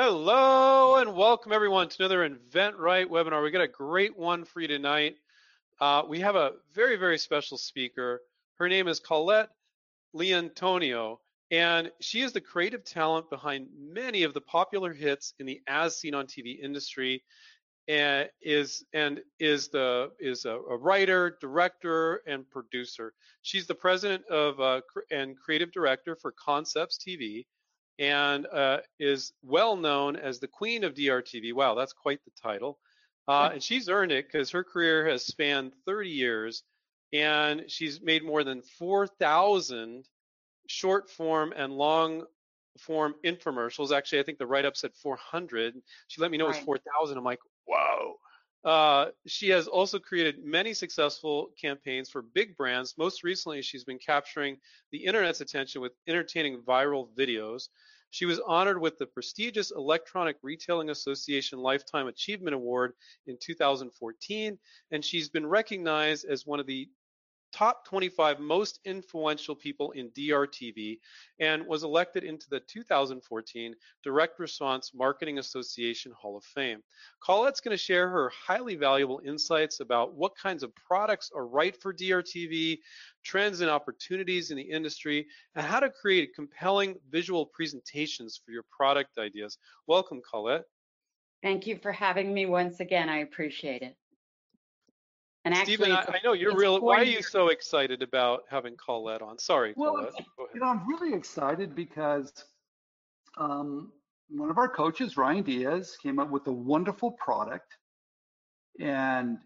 Hello and welcome everyone to another InventRight webinar. We got a great one for you tonight. Uh, we have a very, very special speaker. Her name is Collette Liantonio, and she is the creative talent behind many of the popular hits in the as seen on TV industry and is and is the is a, a writer, director, and producer. She's the president of uh, and creative director for Concepts TV and uh, is well known as the queen of DRTV. Wow, that's quite the title. Uh, and she's earned it because her career has spanned 30 years and she's made more than 4,000 short form and long form infomercials. Actually, I think the write up said 400. She let me know right. it was 4,000. I'm like, whoa. Uh, she has also created many successful campaigns for big brands. Most recently, she's been capturing the internet's attention with entertaining viral videos. She was honored with the prestigious Electronic Retailing Association Lifetime Achievement Award in 2014, and she's been recognized as one of the top 25 most influential people in DRTV and was elected into the 2014 Direct Response Marketing Association Hall of Fame. Collette's going to share her highly valuable insights about what kinds of products are right for DRTV, trends and opportunities in the industry, and how to create compelling visual presentations for your product ideas. Welcome, Collette. Thank you for having me once again. I appreciate it. And actually, Stephen, I, I know you're real. Why are you so excited about having Collette on? Sorry, well, Collette. You know, I'm really excited because um, one of our coaches, Ryan Diaz, came up with a wonderful product, and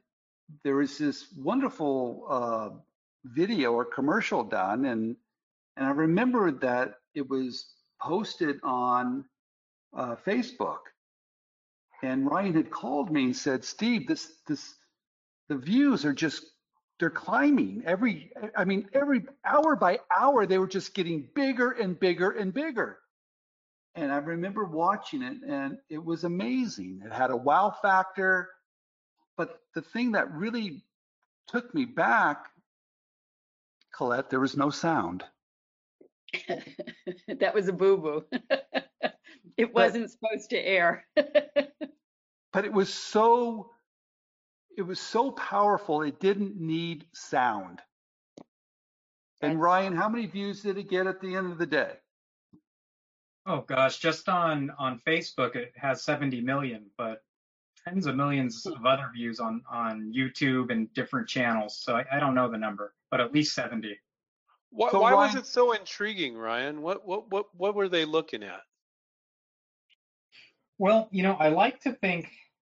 there was this wonderful uh, video or commercial done, and and I remembered that it was posted on uh, Facebook, and Ryan had called me and said, Steve, this this the views are just they're climbing every i mean every hour by hour they were just getting bigger and bigger and bigger. And i remember watching it and it was amazing. It had a wow factor. But the thing that really took me back collette there was no sound. That was a boo-boo. It wasn't but, supposed to air. But it was so it was so powerful it didn't need sound. And Ryan, how many views did it get at the end of the day? Oh gosh, just on on Facebook it has 70 million, but tens of millions hmm. of other views on on YouTube and different channels. So I, I don't know the number, but at least 70. Why, so why Ryan, was it so intriguing, Ryan? What what what what were they looking at? Well, you know, I like to think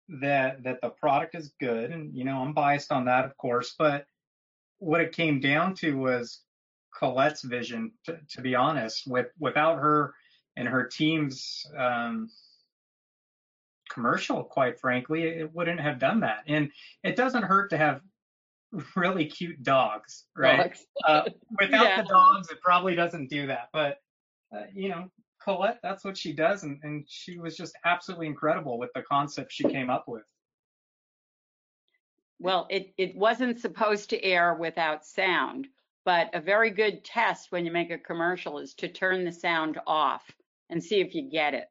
that that the product is good and you know i'm biased on that of course but what it came down to was collette's vision to, to be honest with without her and her team's um, commercial quite frankly it wouldn't have done that and it doesn't hurt to have really cute dogs right dogs. uh, without yeah. the dogs it probably doesn't do that but uh, you know Collette, that's what she does, and, and she was just absolutely incredible with the concept she came up with. Well, it, it wasn't supposed to air without sound, but a very good test when you make a commercial is to turn the sound off and see if you get it.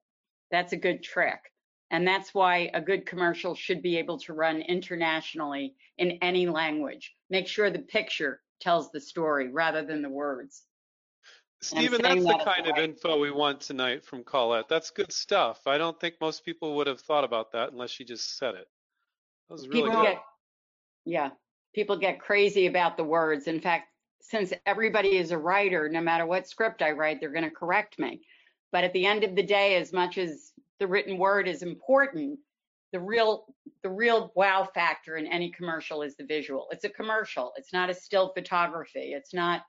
That's a good trick. And that's why a good commercial should be able to run internationally in any language. Make sure the picture tells the story rather than the words. Stephen, that's the kind of info we want tonight from Collette. That's good stuff. I don't think most people would have thought about that unless she just said it. That was really people good. Get, yeah, people get crazy about the words. In fact, since everybody is a writer, no matter what script I write, they're going to correct me. But at the end of the day, as much as the written word is important, the real the real wow factor in any commercial is the visual. It's a commercial. It's not a still photography. It's not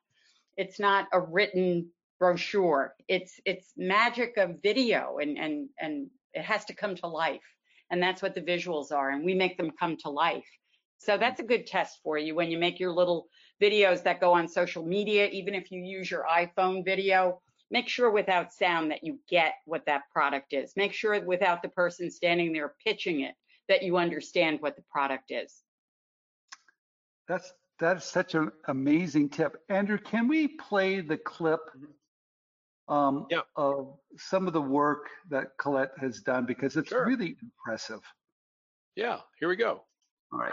it's not a written brochure. It's it's magic of video and and and it has to come to life. And that's what the visuals are and we make them come to life. So hmm. that's a good test for you when you make your little videos that go on social media, even if you use your iPhone video, make sure without sound that you get what that product is. Make sure without the person standing there pitching it that you understand what the product is. That's that's such an amazing tip. Andrew, can we play the clip um, yeah. of some of the work that Collette has done because it's sure. really impressive. Yeah, here we go. All right.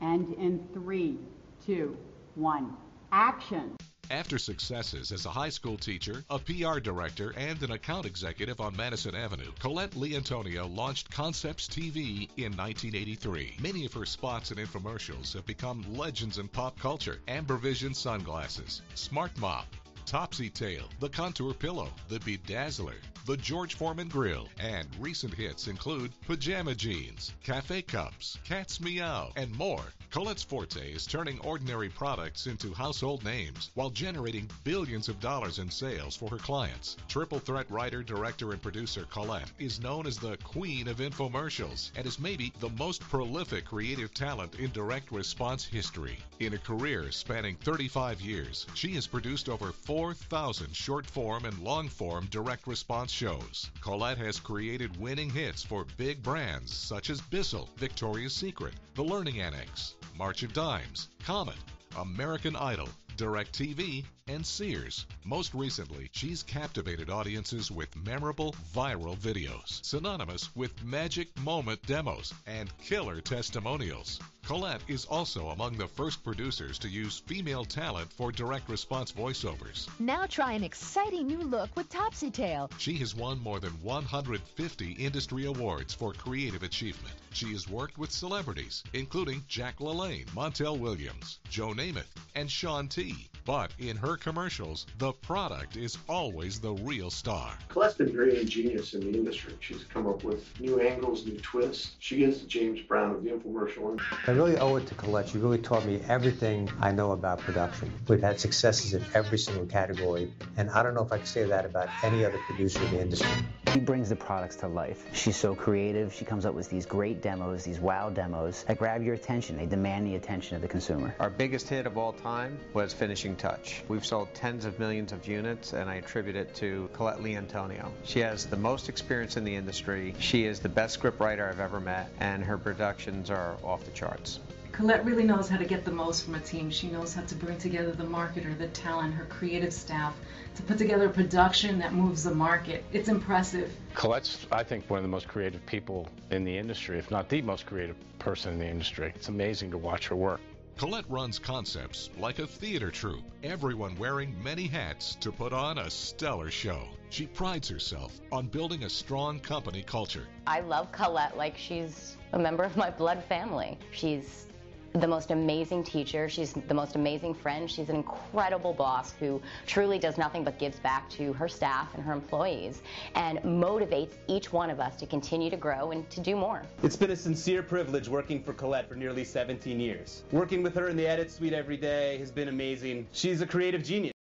And in three, two, one, action. After successes as a high school teacher, a PR director, and an account executive on Madison Avenue, Collette Liantonio launched Concepts TV in 1983. Many of her spots and infomercials have become legends in pop culture. Amber Vision sunglasses, Smart Mop, Topsy Tail, the Contour Pillow, the Bedazzler, the George Foreman Grill, and recent hits include Pajama Jeans, Cafe Cups, Cats Meow, and more. Collette's forte is turning ordinary products into household names while generating billions of dollars in sales for her clients. Triple threat writer, director, and producer Collette is known as the queen of infomercials and is maybe the most prolific creative talent in direct response history. In a career spanning 35 years, she has produced over 4,000 short form and long form direct response shows. Collette has created winning hits for big brands such as Bissell, Victoria's Secret, The Learning Annex, March of Dimes, Comet, American Idol, DirecTV, and Sears. Most recently, she's captivated audiences with memorable viral videos, synonymous with magic moment demos and killer testimonials. Collette is also among the first producers to use female talent for direct response voiceovers. Now try an exciting new look with Topsy Tail. She has won more than 150 industry awards for creative achievement. She has worked with celebrities, including Jack LaLanne, Montel Williams, Joe Namath, and Shaun T. But in her commercials, the product is always the real star. Collette's been very ingenious in the industry. She's come up with new angles, new twists. She is the James Brown of the infomercial. I really owe it to Collette. She really taught me everything I know about production. We've had successes in every single category, and I don't know if I can say that about any other producer in the industry. She brings the products to life. She's so creative. She comes up with these great demos, these wow demos that grab your attention. They demand the attention of the consumer. Our biggest hit of all time was Finishing Touch. We've sold tens of millions of units, and I attribute it to Collette Liantonio. She has the most experience in the industry. She is the best scriptwriter I've ever met, and her productions are off the charts. Collette really knows how to get the most from a team. She knows how to bring together the marketer, the talent, her creative staff, to put together a production that moves the market. It's impressive. Collette's, I think, one of the most creative people in the industry, if not the most creative person in the industry. It's amazing to watch her work. Collette runs concepts like a theater troupe, everyone wearing many hats to put on a stellar show. She prides herself on building a strong company culture. I love Collette like she's a member of my blood family. She's the most amazing teacher. She's the most amazing friend. She's an incredible boss who truly does nothing but gives back to her staff and her employees and motivates each one of us to continue to grow and to do more. It's been a sincere privilege working for Collette for nearly 17 years. Working with her in the edit suite every day has been amazing. She's a creative genius.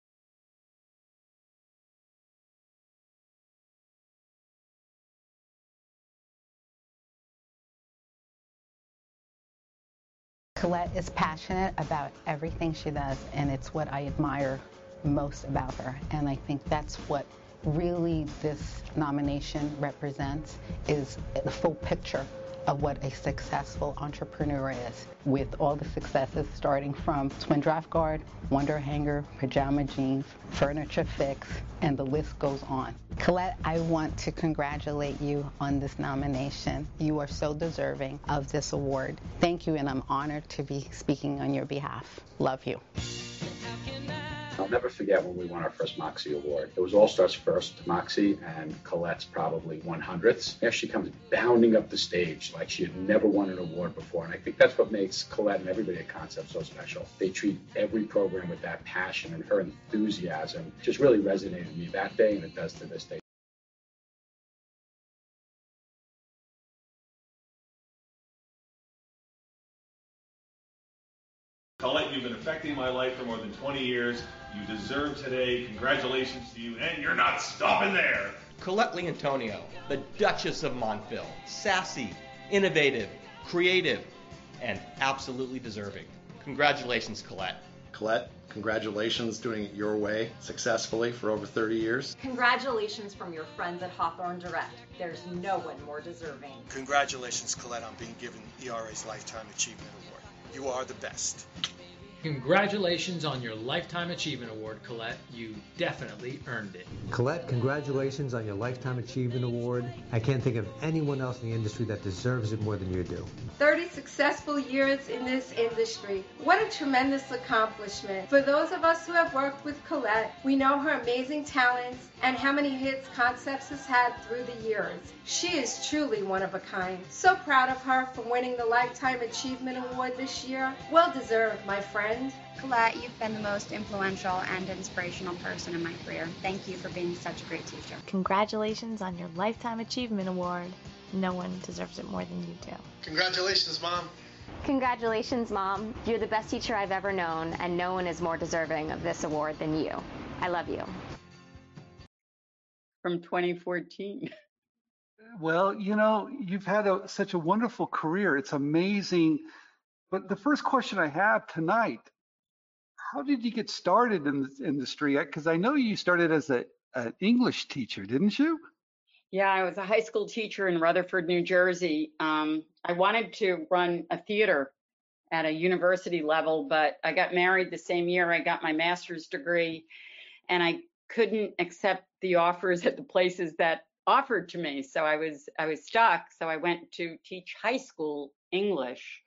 Collette is passionate about everything she does, and it's what I admire most about her. And I think that's what really this nomination represents is the full picture of what a successful entrepreneur is with all the successes starting from Twin Draft Guard, Wonder Hanger, Pajama Jeans, Furniture Fix, and the list goes on. Collette, I want to congratulate you on this nomination. You are so deserving of this award. Thank you, and I'm honored to be speaking on your behalf. Love you. I'll never forget when we won our first Moxie Award. It was All Stars first Moxie, and Collette's probably 100th. There she comes bounding up the stage like she had never won an award before. And I think that's what makes Collette and everybody at Concept so special. They treat every program with that passion, and her enthusiasm just really resonated with me that day, and it does to this day. Affecting my life for more than 20 years. You deserve today. Congratulations to you, and you're not stopping there. Collette Liantonio, the Duchess of Montville. Sassy, innovative, creative, and absolutely deserving. Congratulations, Collette. Collette, congratulations doing it your way successfully for over 30 years. Congratulations from your friends at Hawthorne Direct. There's no one more deserving. Congratulations, Collette, on being given ERA's Lifetime Achievement Award. You are the best. Congratulations on your Lifetime Achievement Award, Collette. You definitely earned it. Collette, congratulations on your Lifetime Achievement Award. I can't think of anyone else in the industry that deserves it more than you do. 30 successful years in this industry. What a tremendous accomplishment. For those of us who have worked with Collette, we know her amazing talents and how many hits Concepts has had through the years. She is truly one of a kind. So proud of her for winning the Lifetime Achievement Award this year. Well deserved, my friend. Collette, you've been the most influential and inspirational person in my career. Thank you for being such a great teacher. Congratulations on your Lifetime Achievement Award. No one deserves it more than you do. Congratulations, Mom. Congratulations, Mom. You're the best teacher I've ever known, and no one is more deserving of this award than you. I love you. From 2014. Well, you know, you've had a, such a wonderful career. It's amazing. But the first question I have tonight how did you get started in this industry? Because I know you started as a, an English teacher, didn't you? Yeah, I was a high school teacher in Rutherford, New Jersey. Um, I wanted to run a theater at a university level, but I got married the same year I got my master's degree, and I couldn't accept the offers at the places that offered to me. So I was I was stuck. So I went to teach high school English,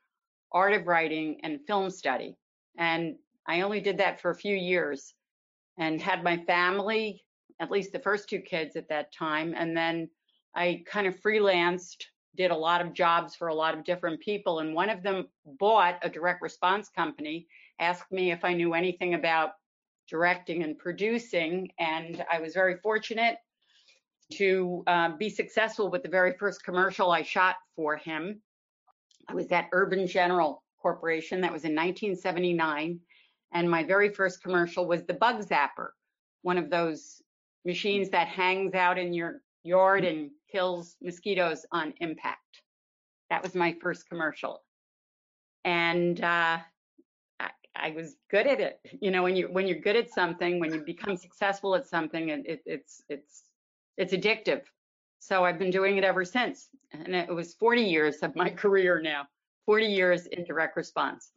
art of writing, and film study. And I only did that for a few years and had my family, at least the first two kids at that time. And then I kind of freelanced, did a lot of jobs for a lot of different people. And one of them bought a direct response company, asked me if I knew anything about directing and producing. And I was very fortunate to uh, be successful with the very first commercial I shot for him. I was at Urban General Corporation. That was in 1979. And my very first commercial was the Bug Zapper, one of those machines that hangs out in your yard and kills mosquitoes on impact. That was my first commercial. And uh, I, I, was good at it. You know, when you when you're good at something, when you become successful at something, it, it, it's it's it's addictive. So I've been doing it ever since. And it was 40 years of my career now, 40 years in direct response.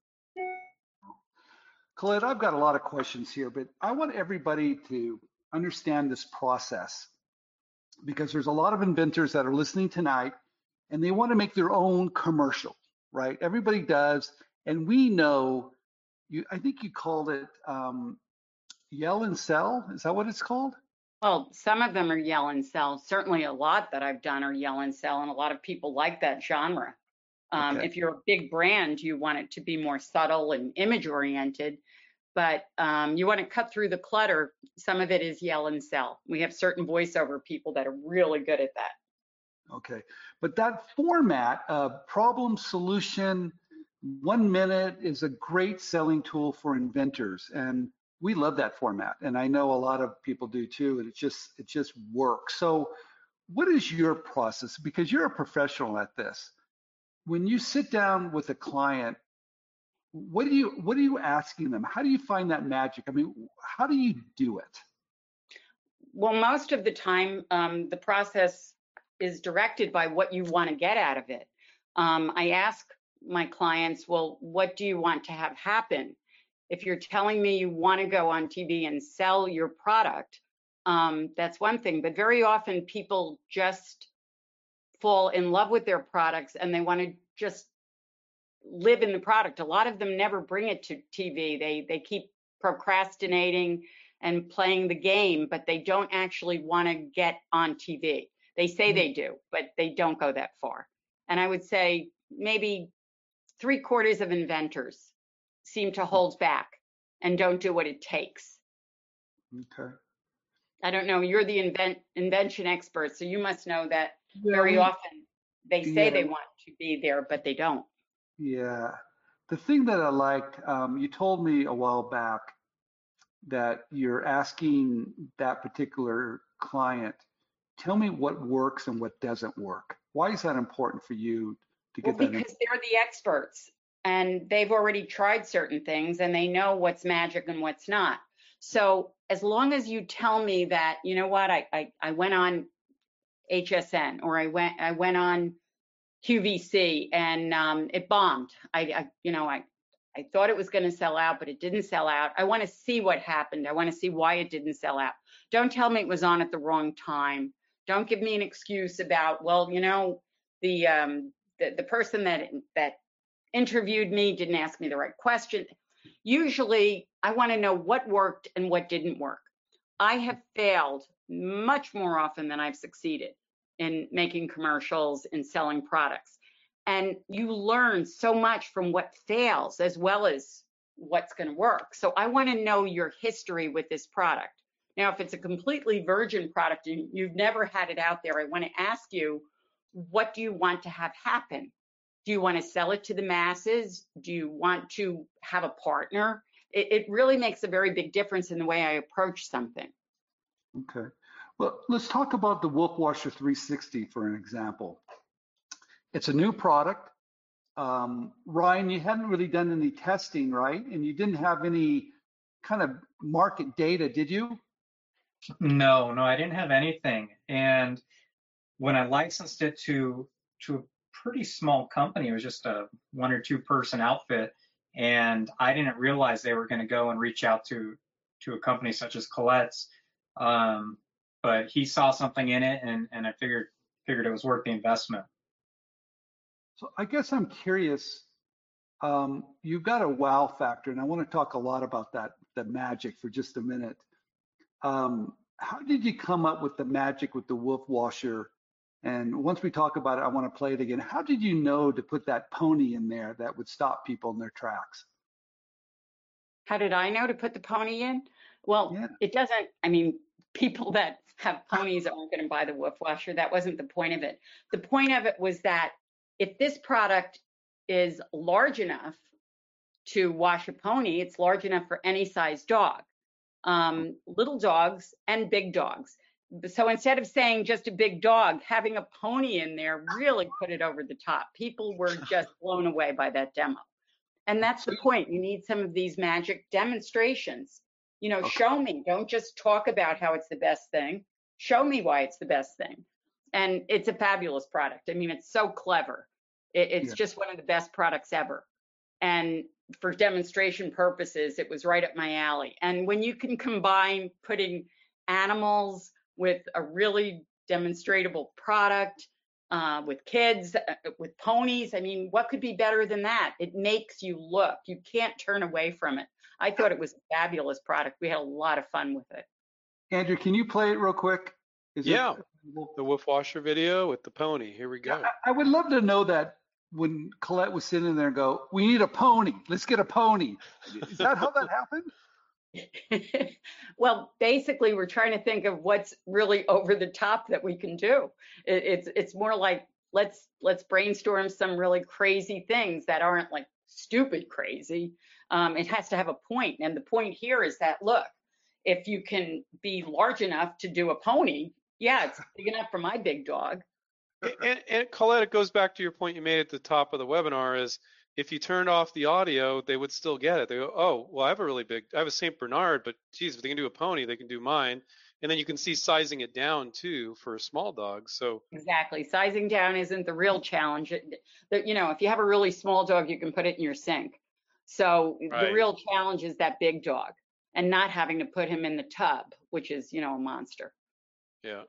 Collette, I've got a lot of questions here, but I want everybody to understand this process because there's a lot of inventors that are listening tonight and they want to make their own commercial, right? Everybody does. And we know you, I think you called it um, yell and sell. Is that what it's called? Well, some of them are yell and sell. Certainly a lot that I've done are yell and sell, and a lot of people like that genre. Um, okay. If you're a big brand, you want it to be more subtle and image oriented, but um, you want to cut through the clutter. Some of it is yell and sell. We have certain voiceover people that are really good at that. Okay, but that format of problem solution, one minute is a great selling tool for inventors, and we love that format. And I know a lot of people do too, and it just it just works. So, what is your process? Because you're a professional at this when you sit down with a client what do you what are you asking them how do you find that magic i mean how do you do it well most of the time um, the process is directed by what you want to get out of it um, i ask my clients well what do you want to have happen if you're telling me you want to go on tv and sell your product um, that's one thing but very often people just fall in love with their products and they want to just live in the product. A lot of them never bring it to TV. They they keep procrastinating and playing the game, but they don't actually want to get on TV. They say mm-hmm. they do, but they don't go that far. And I would say maybe three quarters of inventors seem to hold back and don't do what it takes. Okay. I don't know. You're the invent invention expert, so you must know that very often they say yeah. they want to be there, but they don't. Yeah. The thing that I liked, um, you told me a while back that you're asking that particular client, tell me what works and what doesn't work. Why is that important for you to get well, that? Because they're the experts and they've already tried certain things and they know what's magic and what's not. So as long as you tell me that, you know what, I, I, I went on HSN or I went I went on QVC and um, it bombed. I, I, you know I I thought it was going to sell out, but it didn't sell out. I want to see what happened. I want to see why it didn't sell out. Don't tell me it was on at the wrong time. Don't give me an excuse about, well, you know, the um, the, the person that that interviewed me didn't ask me the right question. Usually, I want to know what worked and what didn't work. I have failed much more often than I've succeeded in making commercials and selling products. And you learn so much from what fails as well as what's going to work. So I want to know your history with this product. Now, if it's a completely virgin product and you've never had it out there, I want to ask you, what do you want to have happen? Do you want to sell it to the masses? Do you want to have a partner? It, it really makes a very big difference in the way I approach something. Okay. Well, let's talk about the Woof Washer 360 for an example. It's a new product. Um, Ryan, you hadn't really done any testing, right? And you didn't have any kind of market data, did you? No, no, I didn't have anything. And when I licensed it to to a pretty small company, it was just a one or two person outfit, and I didn't realize they were going to go and reach out to to a company such as Collette's. Um, but he saw something in it, and and I figured figured it was worth the investment. So I guess I'm curious. Um, you've got a wow factor, and I want to talk a lot about that, the magic for just a minute. Um, how did you come up with the magic with the woof washer? And once we talk about it, I want to play it again. How did you know to put that pony in there that would stop people in their tracks? How did I know to put the pony in? Well, yeah. it doesn't, I mean, people that have ponies aren't going to buy the woof washer. That wasn't the point of it. The point of it was that if this product is large enough to wash a pony, it's large enough for any size dog um, little dogs and big dogs. So instead of saying just a big dog, having a pony in there really put it over the top. People were just blown away by that demo. And that's the point. You need some of these magic demonstrations. You know, okay. show me. Don't just talk about how it's the best thing. Show me why it's the best thing. And it's a fabulous product. I mean, it's so clever. It, it's yeah. just one of the best products ever. And for demonstration purposes, it was right up my alley. And when you can combine putting animals with a really demonstrable product, uh, with kids, uh, with ponies, I mean, what could be better than that? It makes you look. You can't turn away from it. I thought it was a fabulous product. We had a lot of fun with it. Andrew, can you play it real quick? Is yeah, it, the Woof Washer video with the pony. Here we go. I, I would love to know that when Collette was sitting there and go, "We need a pony. Let's get a pony." Is that how that happened? well, basically, we're trying to think of what's really over the top that we can do. It, it's it's more like let's let's brainstorm some really crazy things that aren't like stupid crazy. Um, it has to have a point, and the point here is that look, if you can be large enough to do a pony, yeah, it's big enough for my big dog and, and Collette, it goes back to your point you made at the top of the webinar is if you turned off the audio, they would still get it. They go, oh, well, I have a really big, I have a St. Bernard, but geez, if they can do a pony, they can do mine. And then you can see sizing it down too for a small dog. So exactly, sizing down isn't the real challenge. That you know, if you have a really small dog, you can put it in your sink. So right. the real challenge is that big dog and not having to put him in the tub, which is you know a monster. Yeah.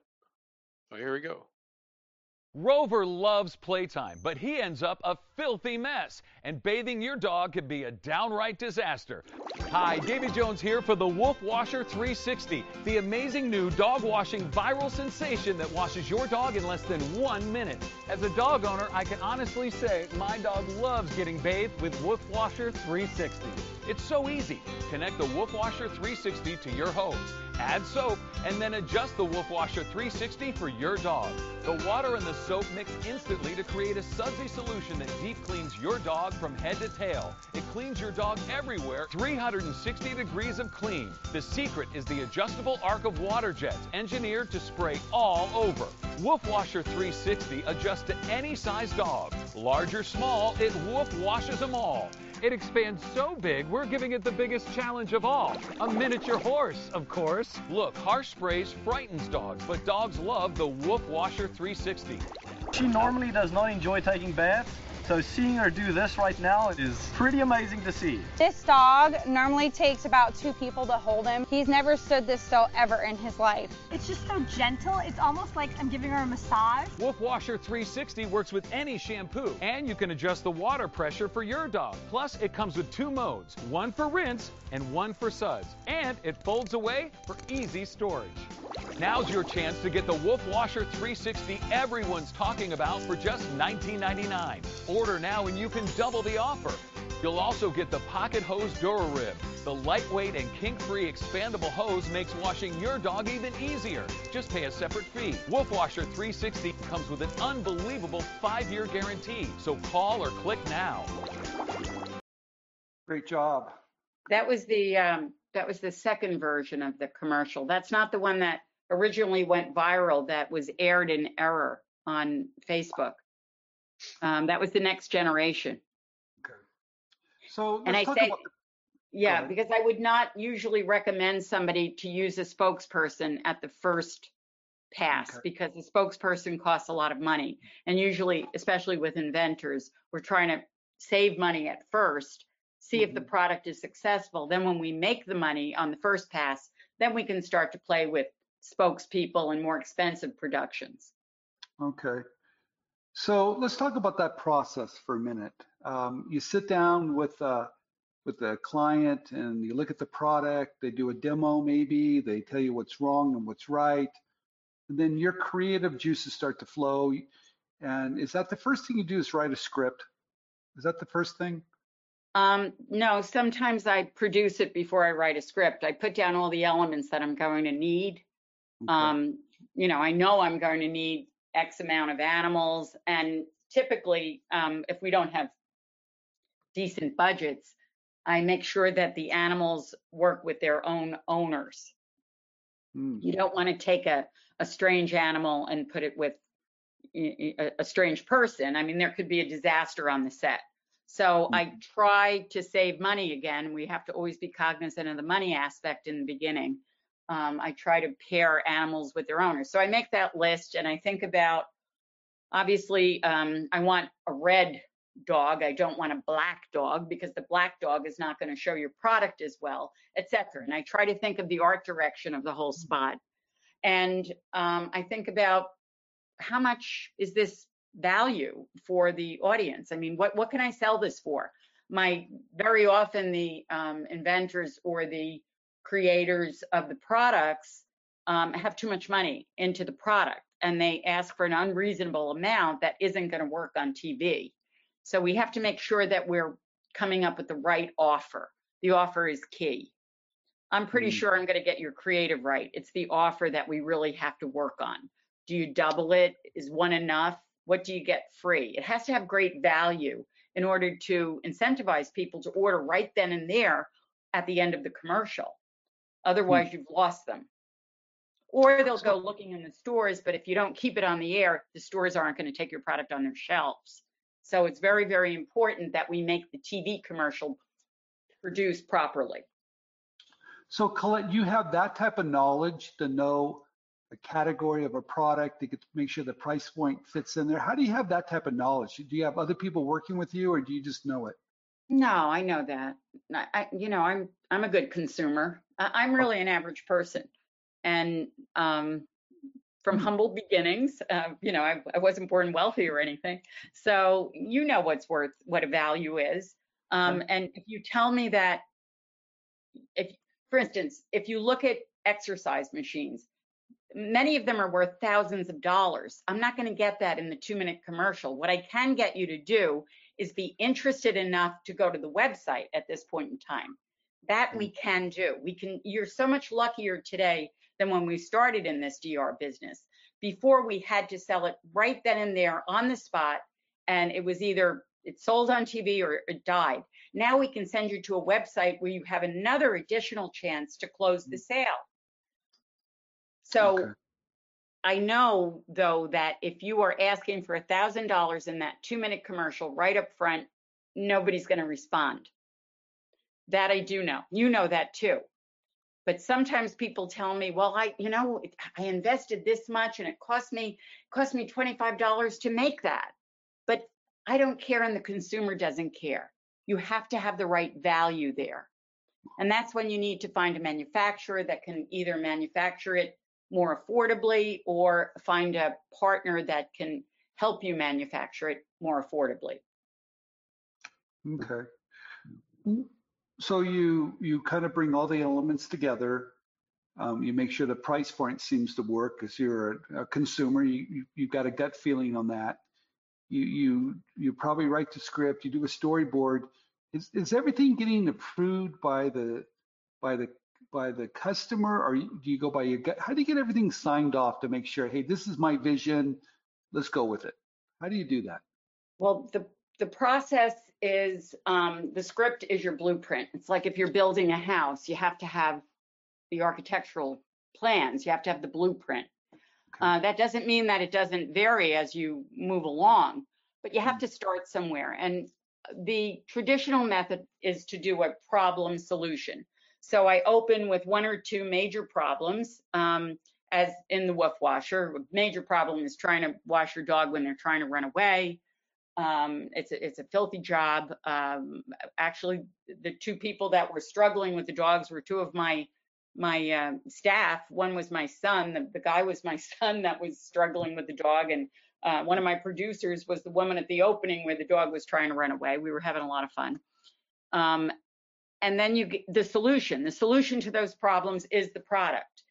Oh, here we go. Rover loves playtime, but he ends up a filthy mess, and bathing your dog can be a downright disaster. Hi, Davy Jones here for the Woof Washer 360, the amazing new dog washing viral sensation that washes your dog in less than one minute. As a dog owner, I can honestly say my dog loves getting bathed with Woof Washer 360. It's so easy. Connect the Woof Washer 360 to your hose, add soap, and then adjust the Woof Washer 360 for your dog. The water and the soap mix instantly to create a sudsy solution that deep cleans your dog from head to tail. It cleans your dog everywhere, 360 degrees of clean. The secret is the adjustable arc of water jets, engineered to spray all over. Woof Washer 360 adjusts to any size dog. Large or small, it woof washes them all. It expands so big, we're giving it the biggest challenge of all. A miniature horse, of course. Look, harsh sprays frightens dogs, but dogs love the Woof Washer 360. She normally does not enjoy taking baths, So seeing her do this right now is pretty amazing to see. This dog normally takes about two people to hold him. He's never stood this still ever in his life. It's just so gentle. It's almost like I'm giving her a massage. Woof Washer 360 works with any shampoo, and you can adjust the water pressure for your dog. Plus, it comes with two modes, one for rinse and one for suds. And it folds away for easy storage. Now's your chance to get the Woof Washer 360 everyone's talking about for just $19.99. Order now and you can double the offer. You'll also get the Pocket Hose Durarib. The lightweight and kink-free expandable hose makes washing your dog even easier. Just pay a separate fee. Woof Washer 360 comes with an unbelievable five-year guarantee. So call or click now. Great job. That was the um, that was the second version of the commercial. That's not the one that originally went viral. That was aired in error on Facebook. Um, that was the next generation. Okay. So and I say, about yeah, because I would not usually recommend somebody to use a spokesperson at the first pass because the spokesperson costs a lot of money. And usually, especially with inventors, we're trying to save money at first, see if the product is successful. Then when we make the money on the first pass, then we can start to play with spokespeople and more expensive productions. Okay. So let's talk about that process for a minute. Um, you sit down with uh, with the client and you look at the product. They do a demo, maybe they tell you what's wrong and what's right, and then your creative juices start to flow. And is that the first thing you do? Is write a script? Is that the first thing? Um, no, sometimes I produce it before I write a script. I put down all the elements that I'm going to need. Um, you know, I know I'm going to need X amount of animals, and typically, um, if we don't have decent budgets, I make sure that the animals work with their own owners. You don't want to take a, a strange animal and put it with a strange person. I mean, there could be a disaster on the set. So I try to save money again. We have to always be cognizant of the money aspect in the beginning. Um, I try to pair animals with their owners. So I make that list and I think about obviously um, I want a red dog. I don't want a black dog because the black dog is not going to show your product as well, etc. And I try to think of the art direction of the whole spot. And um, I think about how much is this value for the audience? I mean, what what can I sell this for? My very often the um, inventors or the creators of the products um, have too much money into the product and they ask for an unreasonable amount that isn't going to work on TV. So we have to make sure that we're coming up with the right offer. The offer is key. I'm pretty sure I'm going to get your creative right. It's the offer that we really have to work on. Do you double it? Is one enough? What do you get free? It has to have great value in order to incentivize people to order right then and there at the end of the commercial. Hmm. Otherwise, you've lost them. Or they'll go looking in the stores, but if you don't keep it on the air, the stores aren't going to take your product on their shelves. So it's very, very important that we make the TV commercial produced properly. So Collette, you have that type of knowledge to know the category of a product, to get, make sure the price point fits in there. How do you have that type of knowledge? Do you have other people working with you, or do you just know it? No, I know that. I, you know, I'm I'm a good consumer. I'm really an average person, and um, from humble beginnings, uh, you know, I, I wasn't born wealthy or anything. So you know what's worth what a value is. Um, and if you tell me that, if for instance, if you look at exercise machines, many of them are worth thousands of dollars. I'm not going to get that in the two minute commercial. What I can get you to do is be interested enough to go to the website at this point in time. That we mm. can do. We can, you're so much luckier today than when we started in this DR business. Before we had to sell it right then and there on the spot, and it was either it sold on TV or it died. Now we can send you to a website where you have another additional chance to close the mm. sale. So I know though that if you are asking for a thousand dollars in that two minute commercial right up front, nobody's going to respond. That I do know. You know that too. But sometimes people tell me, well, I, you know, I invested this much and it cost me, cost me $25 to make that. But I don't care and the consumer doesn't care. You have to have the right value there. And that's when you need to find a manufacturer that can either manufacture it more affordably or find a partner that can help you manufacture it more affordably. Okay. So you you kind of bring all the elements together. Um, you make sure the price point seems to work because you're a, a consumer. You, you you've got a gut feeling on that. You you you probably write the script. You do a storyboard. Is is everything getting approved by the by the by the customer, or do you go by your gut? How do you get everything signed off to make sure, hey, this is my vision, let's go with it? How do you do that? Well, the the process is um, the script is your blueprint. It's like if you're building a house, you have to have the architectural plans, you have to have the blueprint. Uh, that doesn't mean that it doesn't vary as you move along, but you have to start somewhere. And the traditional method is to do a problem solution. So I open with one or two major problems, um, as in the woof washer. A major problem is trying to wash your dog when they're trying to run away. Um, it's a, it's a filthy job. Um, actually, the two people that were struggling with the dogs were two of my my uh, staff. One was my son. The, the guy was my son that was struggling with the dog, and uh, one of my producers was the woman at the opening where the dog was trying to run away. We were having a lot of fun. Um, and then you get the solution. The solution to those problems is the product.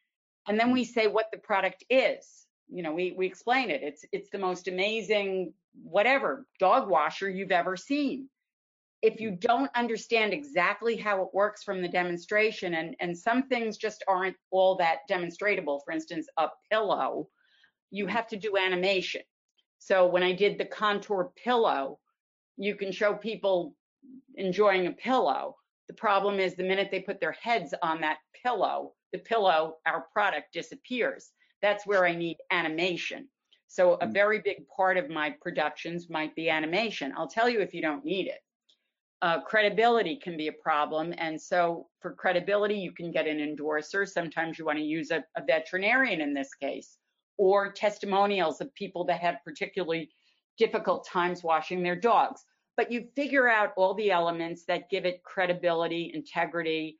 And then hmm. we say what the product is. You know, we we explain it. It's it's the most amazing whatever dog washer you've ever seen. If you hmm. don't understand exactly how it works from the demonstration, and, and some things just aren't all that demonstratable, for instance, a pillow, you hmm. have to do animation. So when I did the contour pillow, you can show people enjoying a pillow. The problem is the minute they put their heads on that pillow, the pillow, our product disappears. That's where I need animation. So a very big part of my productions might be animation. I'll tell you if you don't need it. Uh, credibility can be a problem. And so for credibility, you can get an endorser. Sometimes you want to use a, a veterinarian in this case, or testimonials of people that have particularly difficult times washing their dogs. But you figure out all the elements that give it credibility, integrity,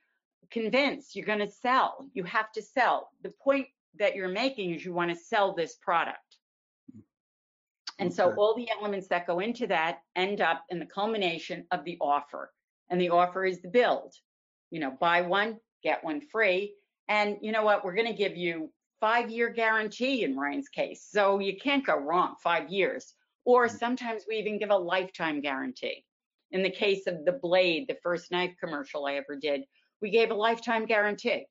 convince you're going to sell. You have to sell. The point that you're making is you want to sell this product. And so all the elements that go into that end up in the culmination of the offer. And the offer is the build. You know, buy one, get one free. And you know what? We're going to give you five year guarantee in Ryan's case. So you can't go wrong, five years. Or sometimes we even give a lifetime guarantee. In the case of the Blade, the first knife commercial I ever did, we gave a lifetime guarantee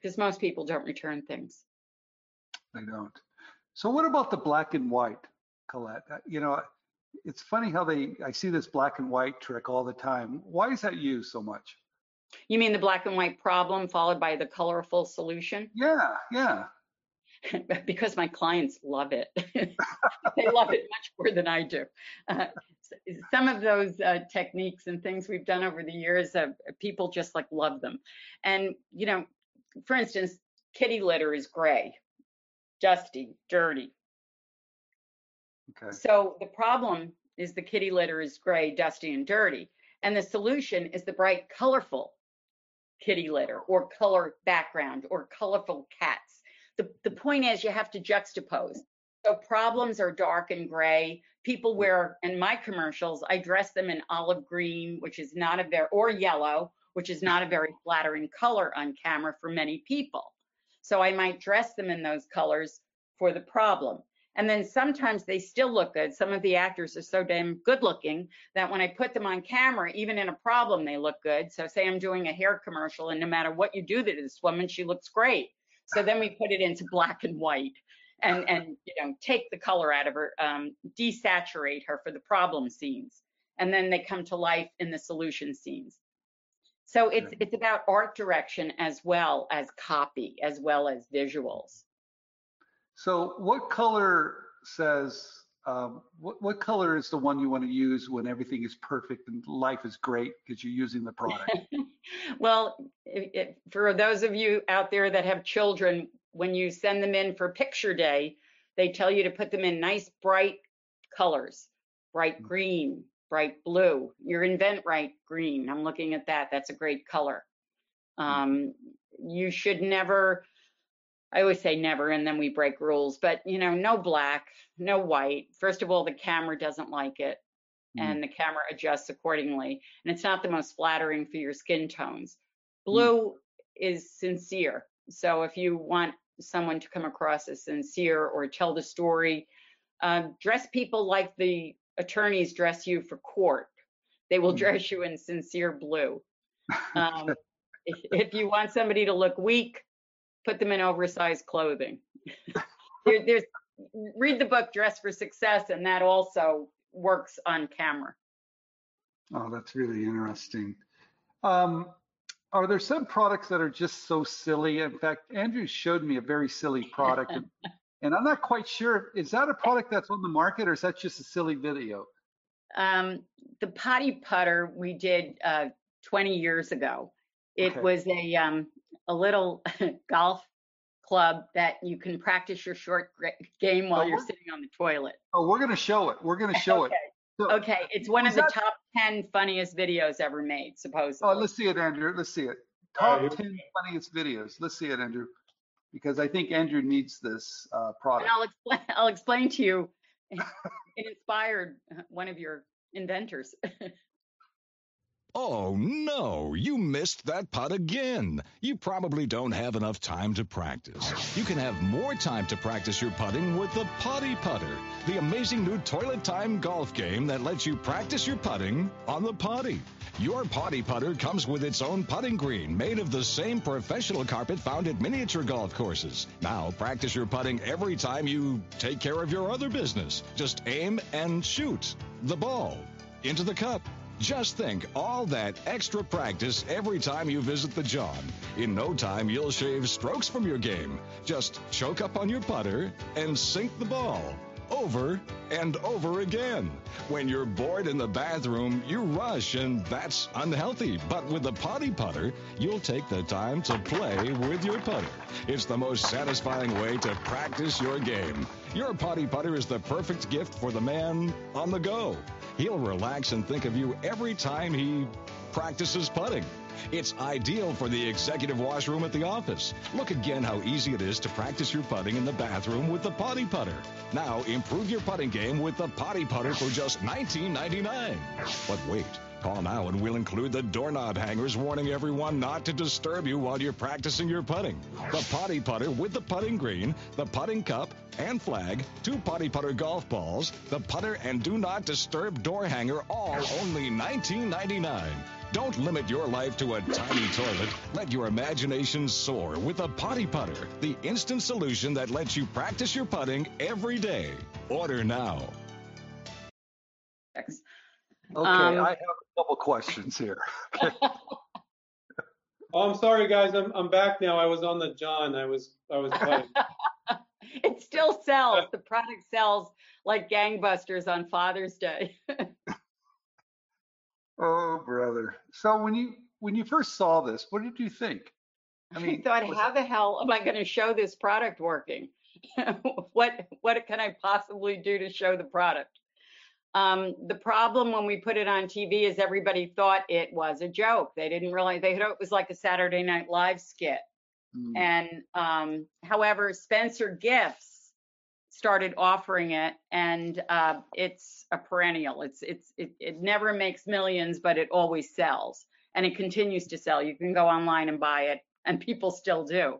because most people don't return things. They don't. So what about the black and white, Collette? Uh, You know, it's funny how they, I see this black and white trick all the time. Why is that used so much? You mean the black and white problem followed by the colorful solution? Yeah, yeah. because my clients love it. they love it much more than I do. Uh, some of those uh, techniques and things we've done over the years, uh, people just like love them. And, you know, for instance, kitty litter is gray, dusty, dirty. Okay. So the problem is the kitty litter is gray, dusty, and dirty. And the solution is the bright, colorful kitty litter or color background or colorful cats. The, the point is you have to juxtapose. So problems are dark and gray. People mm-hmm. wear, in my commercials, I dress them in olive green, which is not a very, or yellow, which is not a very flattering color on camera for many people. So I might dress them in those colors for the problem. And then sometimes they still look good. Some of the actors are so damn good looking that when I put them on camera, even in a problem, they look good. So say I'm doing a hair commercial and no matter what you do to this woman, she looks great. So then we put it into black and white and, and you know, take the color out of her, um, desaturate her for the problem scenes. And then they come to life in the solution scenes. So it's it's about art direction as well as copy, as well as visuals. So what color says, um, what, what color is the one you want to use when everything is perfect and life is great because you're using the product? well, it, it, for those of you out there that have children, when you send them in for picture day, they tell you to put them in nice bright colors. bright green, bright blue. Your InventRight green. I'm looking at that. That's a great color. Um, you should never, I always say never, and then we break rules, but you know, no black, no white. First of all, the camera doesn't like it and the camera adjusts accordingly. And it's not the most flattering for your skin tones. Blue is sincere. So if you want someone to come across as sincere or tell the story, um, dress people like the attorneys dress you for court. They will dress you in sincere blue. Um, if, if you want somebody to look weak, put them in oversized clothing. there, there's read the book Dress for Success, and that also works on camera. Oh, that's really interesting. Um, are there some products that are just so silly? In fact, Andrew showed me a very silly product, and, and I'm not quite sure. Is that a product that's on the market, or is that just a silly video? Um, the potty putter we did uh, 20 years ago. It Okay. was a um, a little golf club that you can practice your short game while Oh, you're sitting on the toilet. Oh, we're going to show it. We're going to show okay. it. So- okay, it's one of the that- top 10 funniest videos ever made, supposedly. Oh, let's see it, Andrew. Let's see it. Top 10 funniest videos. Let's see it, Andrew. Because I think Andrew needs this uh, and product. I'll explain. I'll explain to you. It inspired uh, one of your inventors. Oh no, you missed that putt again. You probably don't have enough time to practice. You can have more time to practice your putting with the Potty Putter, the amazing new toilet time golf game that lets you practice your putting on the potty. Your Potty Putter comes with its own putting green made of the same professional carpet found at miniature golf courses. Now practice your putting every time you take care of your other business. Just aim and shoot the ball into the cup. Just think all that extra practice every time you visit the John. In no time, you'll shave strokes from your game. Just choke up on your putter and sink the ball. Over and over again. When you're bored in the bathroom, you rush, and that's unhealthy. But with the potty putter, you'll take the time to play with your putter. It's the most satisfying way to practice your game. Your potty putter is the perfect gift for the man on the go. He'll relax and think of you every time he practices putting. It's ideal for the executive washroom at the office. Look again how easy it is to practice your putting in the bathroom with the Potty Putter. Now, improve your putting game with the Potty Putter for just $19.99. But wait. Call now and we'll include the doorknob hangers warning everyone not to disturb you while you're practicing your putting. The potty putter with the putting green, the putting cup and flag, two potty putter golf balls, the putter and do not disturb door hanger, all only $19.99. Don't limit your life to a tiny toilet. Let your imagination soar with a potty putter, the instant solution that lets you practice your putting every day. Order now. Okay, Um, I have a couple questions here. Oh, I'm sorry, guys. I'm I'm back now. I was on the John. I was I was it still sells. The product sells like gangbusters on Father's Day. Oh, brother. So when you when you first saw this, what did you think? I I mean, thought, was- how the hell am I going to show this product working? what what can I possibly do to show the product? Um, the problem when we put it on TV is everybody thought it was a joke. They didn't realize they thought it was like a Saturday Night Live skit. Mm. And um, however, Spencer Gifts started offering it, and uh, it's a perennial. It's it's it, it never makes millions, but it always sells, and it continues to sell. You can go online and buy it, and people still do.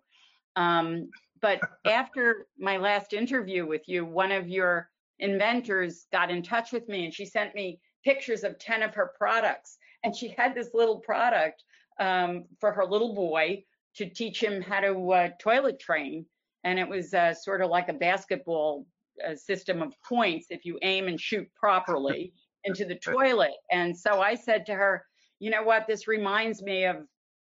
Um, but after my last interview with you, one of your inventors got in touch with me, and she sent me pictures of ten of her products, and she had this little product um, for her little boy to teach him how to uh, toilet train. And it was uh, sort of like a basketball uh, system of points if you aim and shoot properly into the toilet. And so I said to her, you know what, this reminds me of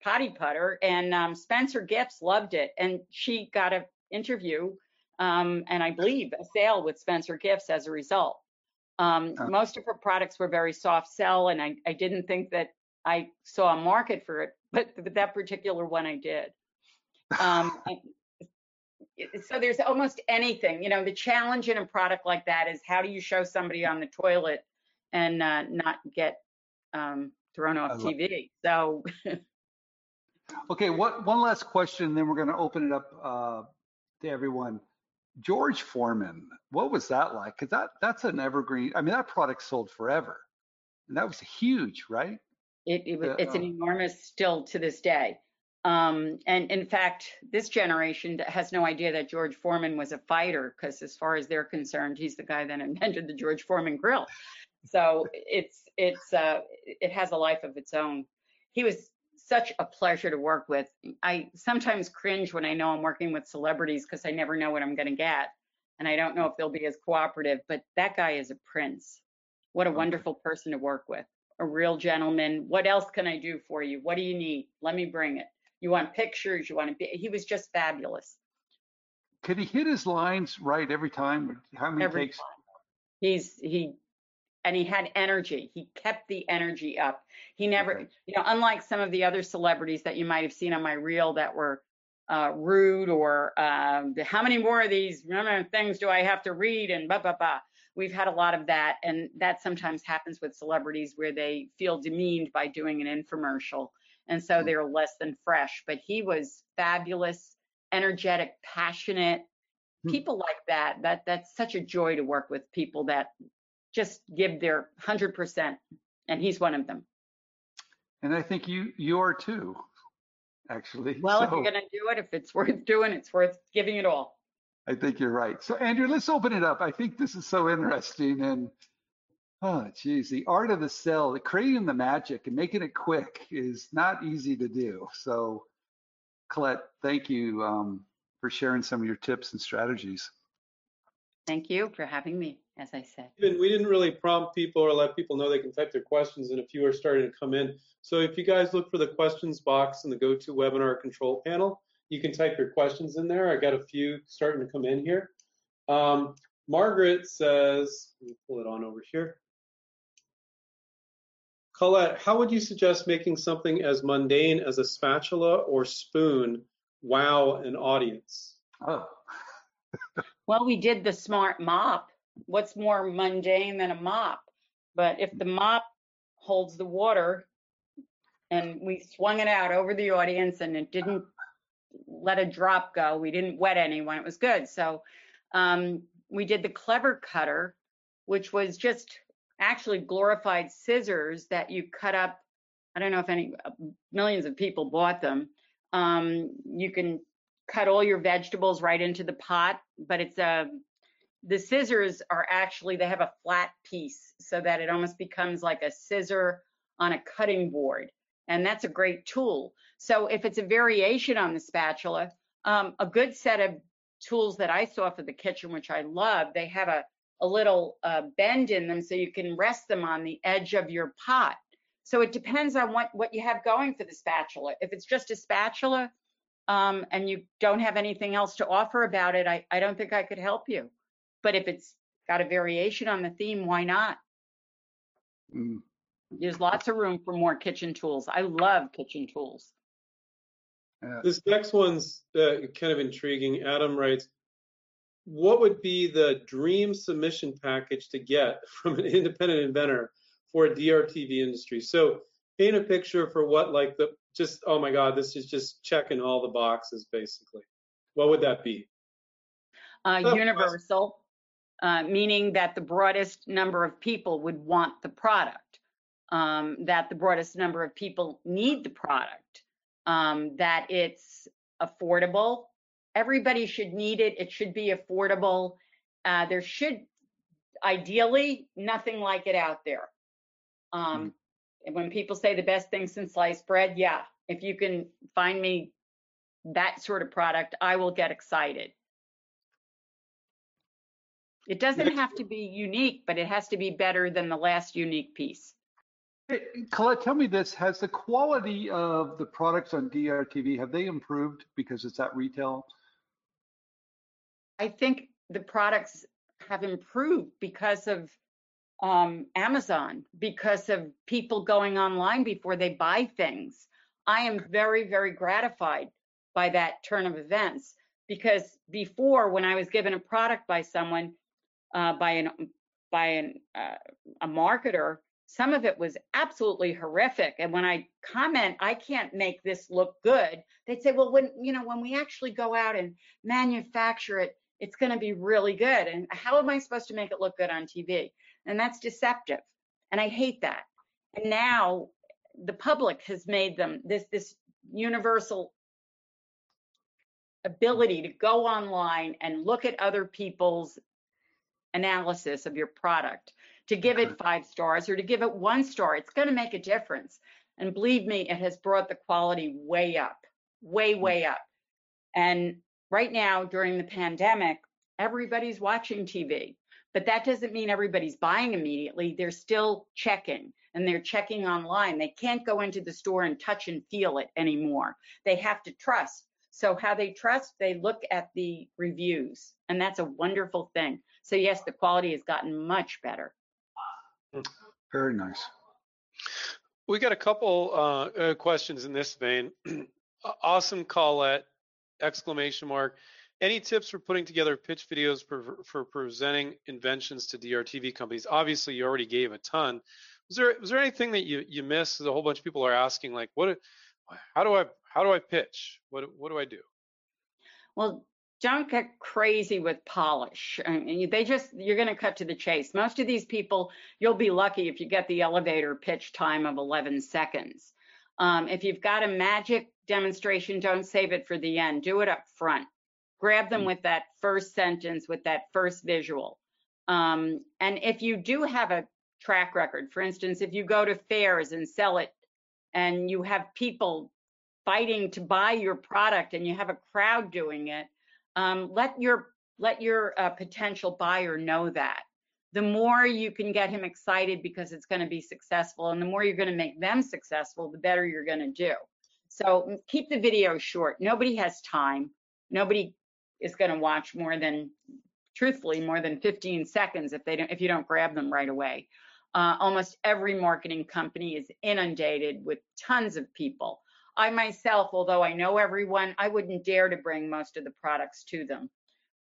potty putter. And um, Spencer Gifts loved it. And she got an interview um, and I believe a sale with Spencer Gifts as a result. Um, Oh. most of her products were very soft sell, and I, I didn't think that I saw a market for it, but, but that particular one I did. Um, and so there's almost anything. You know, the challenge in a product like that is how do you show somebody on the toilet and uh, not get um, thrown off TV? So. okay, what one last question, then we're going to open it up uh, to everyone. George Foreman, what was that like? Because that that's an evergreen. I mean, that product sold forever, and that was huge, right? It, it was. it's an enormous still to this day. Um, and in fact, this generation has no idea that George Foreman was a fighter because, as far as they're concerned, he's the guy that invented the George Foreman grill. So it's it's uh, it has a life of its own. He was such a pleasure to work with. I sometimes cringe when I know I'm working with celebrities because I never know what I'm going to get, and I don't know if they'll be as cooperative. But that guy is a prince. What a wonderful person to work with. A real gentleman. What else can I do for you? What do you need? Let me bring it. You want pictures? You want to be? He was just fabulous. Could he hit his lines right every time? How many Every takes? time. He's he and he had energy. He kept the energy up. He never, you know, unlike some of the other celebrities that you might have seen on my reel that were uh, rude or um, how many more of these things do I have to read and blah blah blah. We've had a lot of that, and that sometimes happens with celebrities where they feel demeaned by doing an infomercial, and so they're less than fresh. But he was fabulous, energetic, passionate. People like that. That that's such a joy to work with people that just give their 100%, and he's one of them. And I think you you are too, actually. Well, if you're going to do it, if it's worth doing, it's worth giving it all. I think you're right. So Andrew, let's open it up. I think this is so interesting and oh geez, the art of the sell, creating the magic and making it quick is not easy to do. So Collette, thank you um, for sharing some of your tips and strategies. Thank you for having me, as I said. Even we didn't really prompt people or let people know they can type their questions, and a few are starting to come in. So if you guys look for the questions box in the GoToWebinar control panel, you can type your questions in there. I got a few starting to come in here. Um, Margaret says, let me pull it on over here. Collette, how would you suggest making something as mundane as a spatula or spoon wow an audience? Oh. Well, we did the smart mop. What's more mundane than a mop? But if the mop holds the water and we swung it out over the audience and it didn't let a drop go, we didn't wet anyone, it was good. So um, we did the clever cutter, which was just actually glorified scissors that you cut up. I don't know if any millions of people bought them. Um, you can cut all your vegetables right into the pot, but it's a the scissors are actually they have a flat piece so that it almost becomes like a scissor on a cutting board and that's a great tool. So if it's a variation on the spatula um, a good set of tools that i saw for the kitchen which i love they have a, a little uh, bend in them so you can rest them on the edge of your pot. So it depends on what what you have going for the spatula. If it's just a spatula um, and you don't have anything else to offer about it I, I don't think i could help you but if it's got a variation on the theme, why not? Mm. There's lots of room for more kitchen tools. I love kitchen tools. This next one's uh, kind of intriguing. Adam writes, what would be the dream submission package to get from an independent inventor for a DRTV industry? So paint a picture for what like the just oh my god, this is just checking all the boxes basically. What would that be? Uh, Oh, universal, uh, meaning that the broadest number of people would want the product, um, that the broadest number of people need the product, um, that it's affordable. Everybody should need it. It should be affordable. Uh, there should, ideally, nothing like it out there. Um, and when people say the best thing since sliced bread, yeah, if you can find me that sort of product, I will get excited. It doesn't have to be unique, but it has to be better than the last unique piece. Hey, Collette, tell me this: Has the quality of the products on DRTV have they improved because it's at retail? I think the products have improved because of um, Amazon, because of people going online before they buy things. I am very, very gratified by that turn of events. because before when I was given a product by someone, uh, by an by an uh, a marketer, some of it was absolutely horrific. And when I comment, I can't make this look good, they'd say, well, when you know when we actually go out and manufacture it, it's going to be really good. And how am I supposed to make it look good on TV? And that's deceptive. And I hate that. And now the public has made them this this universal ability to go online and look at other people's analysis of your product to give it five stars or to give it one star it's going to make a difference and believe me it has brought the quality way up way Mm. way up and right now during the pandemic everybody's watching tv but that doesn't mean everybody's buying immediately they're still checking and they're checking online they can't go into the store and touch and feel it anymore they have to trust so how they trust they look at the reviews and that's a wonderful thing so yes the quality has gotten much better Very nice. We got a couple uh, uh, questions in this vein. awesome Collette! Exclamation mark. Any tips for putting together pitch videos for, for presenting inventions to DRTV companies? Obviously, you already gave a ton. Was there was there anything that you you missed? A whole bunch of people are asking, like, what? How do I how do I pitch? What what do I do? Well, don't get crazy with polish. I mean, they just, you're going to cut to the chase. Most of these people, you'll be lucky if you get the elevator pitch time of 11 seconds. Um, if you've got a magic demonstration, don't save it for the end. Do it up front. Grab them with that first sentence, with that first visual. Um, and if you do have a track record, for instance, if you go to fairs and sell it and you have people fighting to buy your product and you have a crowd doing it, um, let your let your uh, potential buyer know that. The more you can get him excited because it's going to be successful, and the more you're going to make them successful, the better you're going to do. So mm, keep the video short. Nobody has time. Nobody is going to watch more than, truthfully, more than 15 seconds if they don't if you don't grab them right away. Uh, almost every marketing company is inundated with tons of people. I myself, although I know everyone, I wouldn't dare to bring most of the products to them.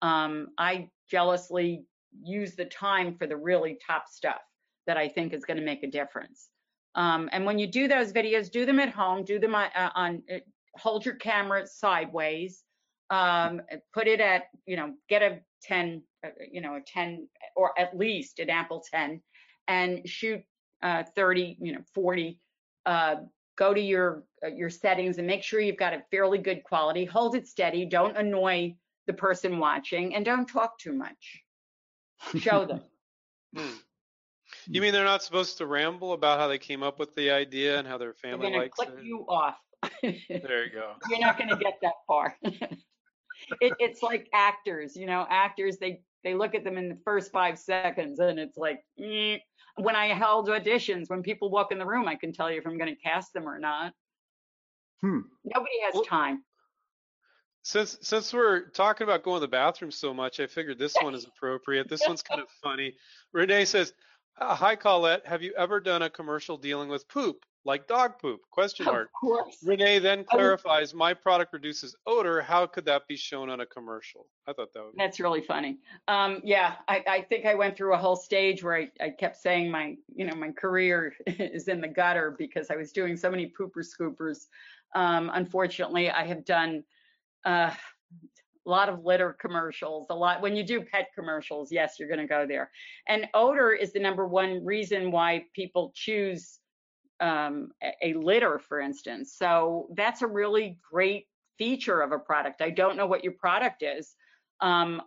Um, I jealously use the time for the really top stuff that I think is going to make a difference. Um, and when you do those videos, do them at home, do them on, uh, on uh, hold your camera sideways, um, put it at, you know, get a 10, uh, you know, a 10 or at least an Apple 10 and shoot uh, 30, you know, 40 uh, go to your uh, your settings and make sure you've got a fairly good quality. Hold it steady. Don't annoy the person watching, and don't talk too much. Show them. Hmm. You mean they're not supposed to ramble about how they came up with the idea and how their family going to likes click it? you off. There you go. You're not going to get that far. it, it's like actors. You know, actors they they look at them in the first five seconds, and it's like. Mm. When I held auditions, when people walk in the room, I can tell you if I'm going to cast them or not. Hmm. Nobody has time. Since since we're talking about going to the bathroom so much, I figured this one is appropriate. This one's kind of funny. Renee says, "Uh, "Hi Collette, have you ever done a commercial dealing with poop, like dog poop?" Question Of mark. course. Renee then clarifies, "My product reduces odor. How could that be shown on a commercial?" I thought that would. That's really funny. Um, yeah, I, I think I went through a whole stage where I, I kept saying my, you know, my career is in the gutter because I was doing so many pooper scoopers. Um, unfortunately, I have done uh, a lot of litter commercials. A lot when you do pet commercials, yes, you're going to go there. And odor is the number one reason why people choose um, a, litter, for instance. So that's a really great feature of a product. I don't know what your product is. Um,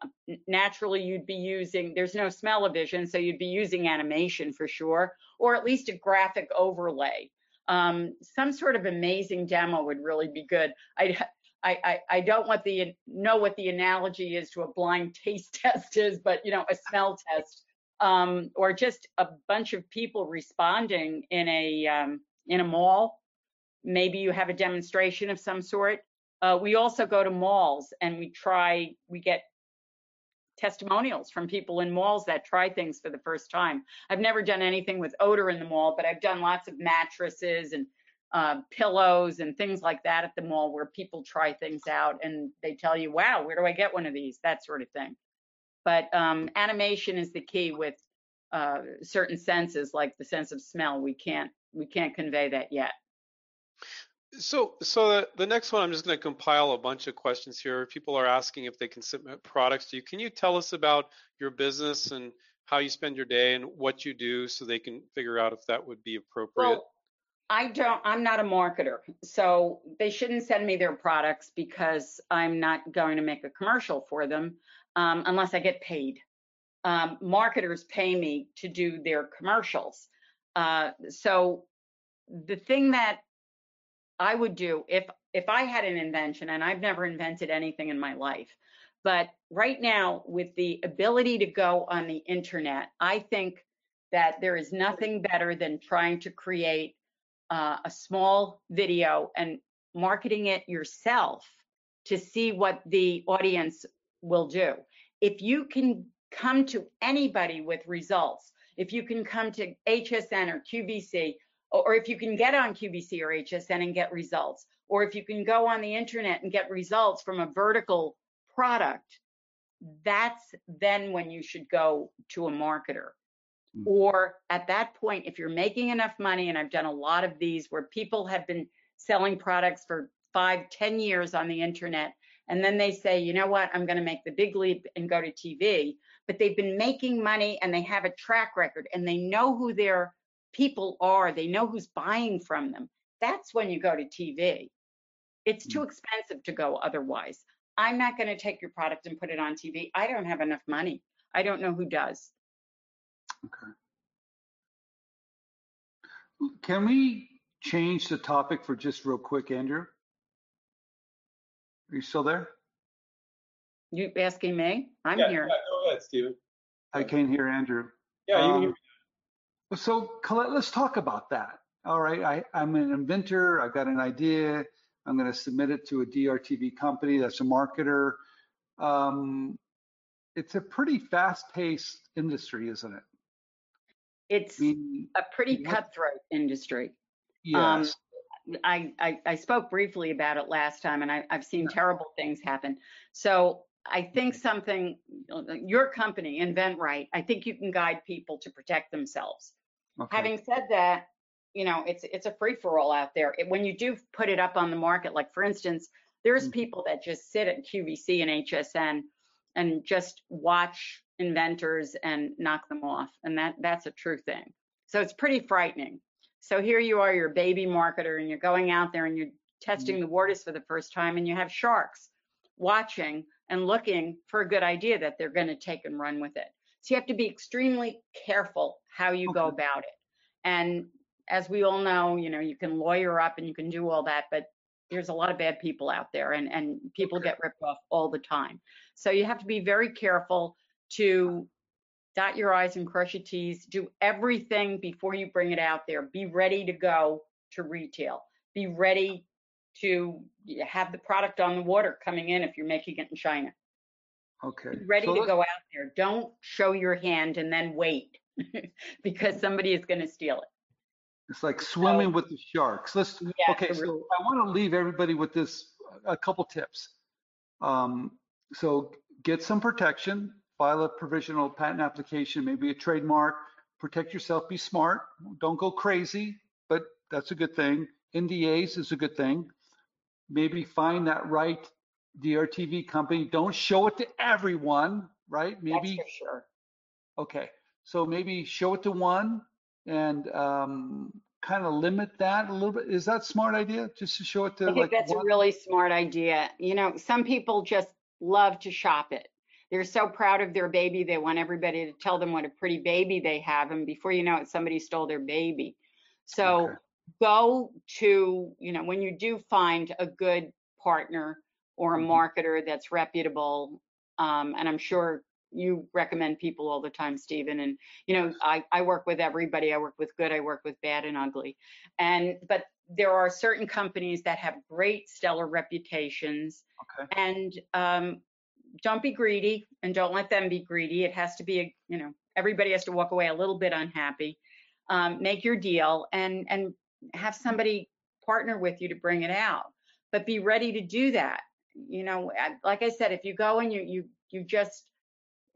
naturally, you'd be using, there's no smell-o-vision, so you'd be using animation for sure, or at least a graphic overlay. Um, some sort of amazing demo would really be good. I, I, I don't want the know what the analogy is to a blind taste test is, but you know, a smell test, um, or just a bunch of people responding in a um, in a mall. Maybe you have a demonstration of some sort. Uh, we also go to malls and we try. We get testimonials from people in malls that try things for the first time. I've never done anything with odor in the mall, but I've done lots of mattresses and uh, pillows and things like that at the mall where people try things out and they tell you, wow, where do I get one of these? That sort of thing. But um, animation is the key with uh, certain senses, like the sense of smell. We can't we can't convey that yet. So, so the, the next one, I'm just going to compile a bunch of questions here. People are asking if they can submit products to you. Can you tell us about your business and how you spend your day and what you do so they can figure out if that would be appropriate? Well, I don't, I'm not a marketer, so they shouldn't send me their products because I'm not going to make a commercial for them um, unless I get paid. Um, marketers pay me to do their commercials. Uh, so the thing that I would do if if I had an invention, and I've never invented anything in my life, but right now with the ability to go on the internet, I think that there is nothing better than trying to create uh, a small video and marketing it yourself to see what the audience will do. If you can come to anybody with results, if you can come to HSN or QVC, or if you can get on QVC or HSN and get results, or if you can go on the internet and get results from a vertical product, that's then when you should go to a marketer. Mm. Or at that point, if you're making enough money, and I've done a lot of these where people have been selling products for five, ten years on the internet, and then they say, you know what, I'm going to make the big leap and go to TV. But they've been making money and they have a track record and they know who their people are, they know who's buying from them. That's when you go to TV. It's too mm. expensive to go otherwise. I'm not going to take your product and put it on TV. I don't have enough money. I don't know who does. Okay. Can we change the topic for just real quick, Andrew? Are you still there? You asking me? I'm yeah, here. Yeah, go ahead, Stephen. I can't hear Andrew. Yeah, you um, can hear me. So, Collette, let's talk about that. All right, I, I'm an inventor. I've got an idea. I'm going to submit it to a DRTV company that's a marketer. Um, it's a pretty fast-paced industry, isn't it? It's I mean, a pretty cutthroat industry. Um, yes. Um, I, I, I spoke briefly about it last time, and I, I've seen terrible things happen. So I think something, your company, inventRight, I think you can guide people to protect themselves. Okay. Having said that, you know, it's it's a free for all out there. It, when you do put it up on the market, like for instance, there's mm-hmm. people that just sit at QVC and HSN and just watch inventors and knock them off, and that that's a true thing. So it's pretty frightening. So here you are, you're a baby marketer, and you're going out there and you're testing mm-hmm. the waters for the first time, and you have sharks watching and looking for a good idea that they're going to take and run with it. So you have to be extremely careful how you okay. go about it. And as we all know, you know, you can lawyer up and you can do all that, but there's a lot of bad people out there and, and people okay. get ripped off all the time. So you have to be very careful to dot your I's and cross your T's, do everything before you bring it out there. Be ready to go to retail. Be ready to have the product on the water coming in if you're making it in China. Okay. Be ready so to go out there. Don't show your hand and then wait because somebody is going to steal it. It's like swimming with the sharks. Let's yeah, okay. So I want to leave everybody with this a couple tips. Um, so get some protection. File a provisional patent application, maybe a trademark. Protect yourself. Be smart. Don't go crazy, but that's a good thing. NDAs is a good thing. Maybe find that right DRTV company. Don't show it to everyone, right? Maybe. Sure. Okay. So maybe show it to one and um, kind of limit that a little bit. Is that smart idea? Just to show it to I think like that's one? a really smart idea. You know, some people just love to shop it. They're so proud of their baby, they want everybody to tell them what a pretty baby they have, and before you know it, somebody stole their baby. So okay. go to, you know, when you do find a good partner or a mm-hmm. marketer that's reputable, um, and I'm sure you recommend people all the time, Stephen. And you know, I, I work with everybody. I work with good, I work with bad and ugly. And but there are certain companies that have great stellar reputations. Okay. And um, don't be greedy and don't let them be greedy. It has to be a, you know, everybody has to walk away a little bit unhappy. Um, make your deal and and have somebody partner with you to bring it out. But be ready to do that. You know, like I said, if you go and you you you just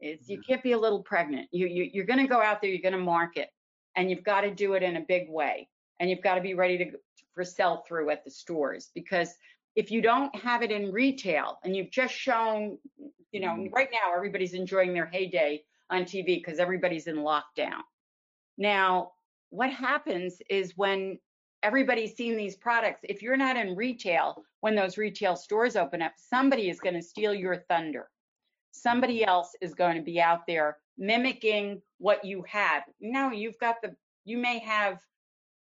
it's you can't be a little pregnant. You you you're going to go out there, you're going to market, and you've got to do it in a big way, and you've got to be ready to for sell through at the stores because if you don't have it in retail and you've just shown, you know, mm. right now everybody's enjoying their heyday on TV because everybody's in lockdown. Now, what happens is when everybody's seen these products, if you're not in retail, when those retail stores open up, somebody is going to steal your thunder. Somebody mm. else is going to be out there mimicking what you have. No, you've got the, you may have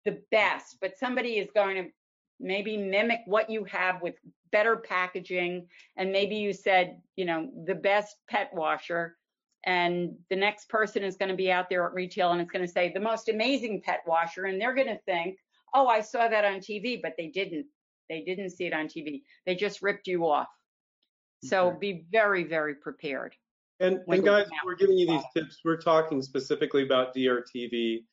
the best, but somebody is going to maybe mimic what you have with better packaging. And maybe you said, you know, the best pet washer. And the next person is going to be out there at retail and it's going to say the most amazing pet washer. And they're going to think, oh, I saw that on TV, but they didn't. They didn't see it on TV. They just ripped you off. So be very, very prepared. And, when and guys, we're giving you these tips. We're talking specifically about DRTV.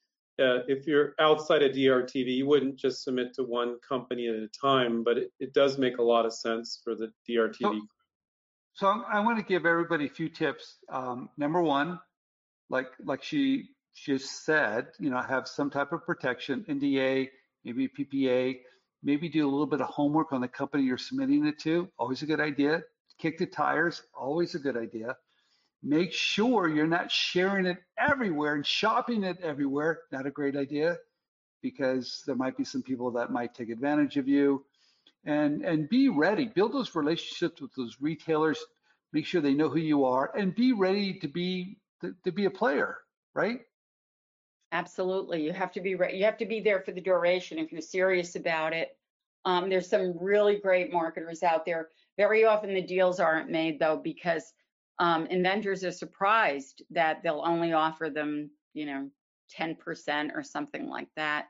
Uh, if you're outside of DRTV, you wouldn't just submit to one company at a time, but it, it does make a lot of sense for the DRTV. So I'm- I want to give everybody a few tips. Um, number one, like like she just said, you know, have some type of protection, NDA, maybe PPA, maybe do a little bit of homework on the company you're submitting it to. Always a good idea. Kick the tires, always a good idea. Make sure you're not sharing it everywhere and shopping it everywhere. Not a great idea because there might be some people that might take advantage of you and and be ready build those relationships with those retailers make sure they know who you are and be ready to be to, to be a player right Absolutely. You have to be re- you have to be there for the duration if you're serious about it. Um, there's some really great marketers out there. Very often the deals aren't made though because um, inventors are surprised that they'll only offer them, you know, 10% or something like that.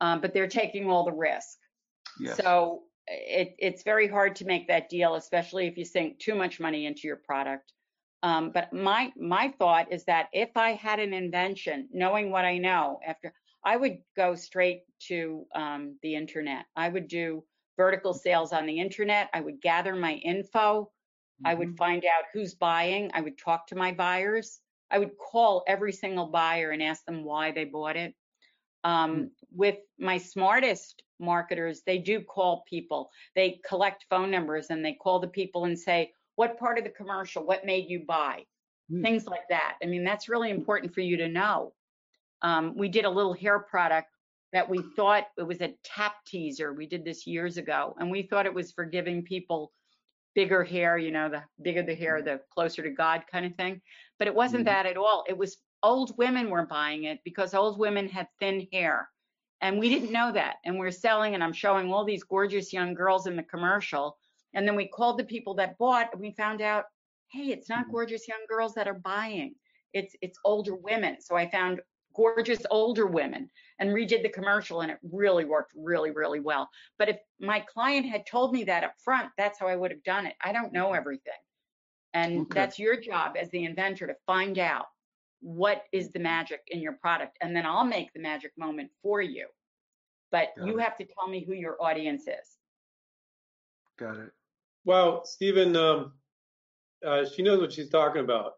Um, but they're taking all the risk. Yes. So it, it's very hard to make that deal, especially if you sink too much money into your product. Um, but my my thought is that if I had an invention, knowing what I know, after I would go straight to um, the internet. I would do vertical sales on the internet. I would gather my info. I would find out who's buying. I would talk to my buyers. I would call every single buyer and ask them why they bought it. Um, with my smartest marketers, they do call people. They collect phone numbers and they call the people and say, what part of the commercial, what made you buy? Things like that. I mean, that's really important for you to know. Um, we did a little hair product that we thought it was a tap teaser. We did this years ago, and we thought it was for giving people bigger hair, you know, the bigger the hair, the closer to God kind of thing. But it wasn't Mhm. that at all. It was old women were buying it because old women had thin hair. And we didn't know that. And we're selling, and I'm showing all these gorgeous young girls in the commercial. And then we called the people that bought, and we found out, hey, it's not gorgeous young girls that are buying. It's it's older women. So I found gorgeous older women and redid the commercial and it really worked really really well. But if my client had told me that up front that's how i would have done it. I don't know everything. And Okay. that's your job as the inventor to find out what is the magic in your product and then i'll make the magic moment for you. But Got you it. have to tell me who your audience is. Got it. Wow, Stephen, um, uh, she knows what she's talking about.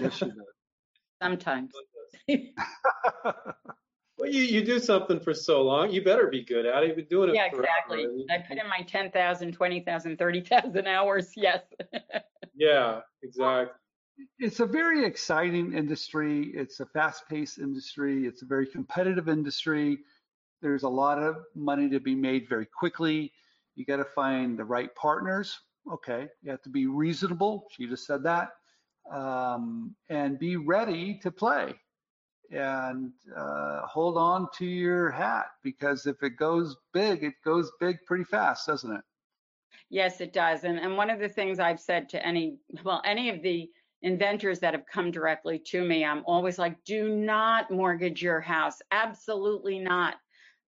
yes she does. Sometimes Well, you, you do something for so long, you better be good at it. You've been doing it yeah forever. exactly i put in my 10,000 20,000 30,000 hours yes Yeah, exactly. it's a very exciting industry it's a fast-paced industry it's a very competitive industry there's a lot of money to be made very quickly you got to find the right partners okay you have to be reasonable she just said that um, and be ready to play and uh, hold on to your hat because if it goes big it goes big pretty fast doesn't it Yes, it does. And and one of the things I've said to any well, any of the inventors that have come directly to me, I'm always like, do not mortgage your house. Absolutely not.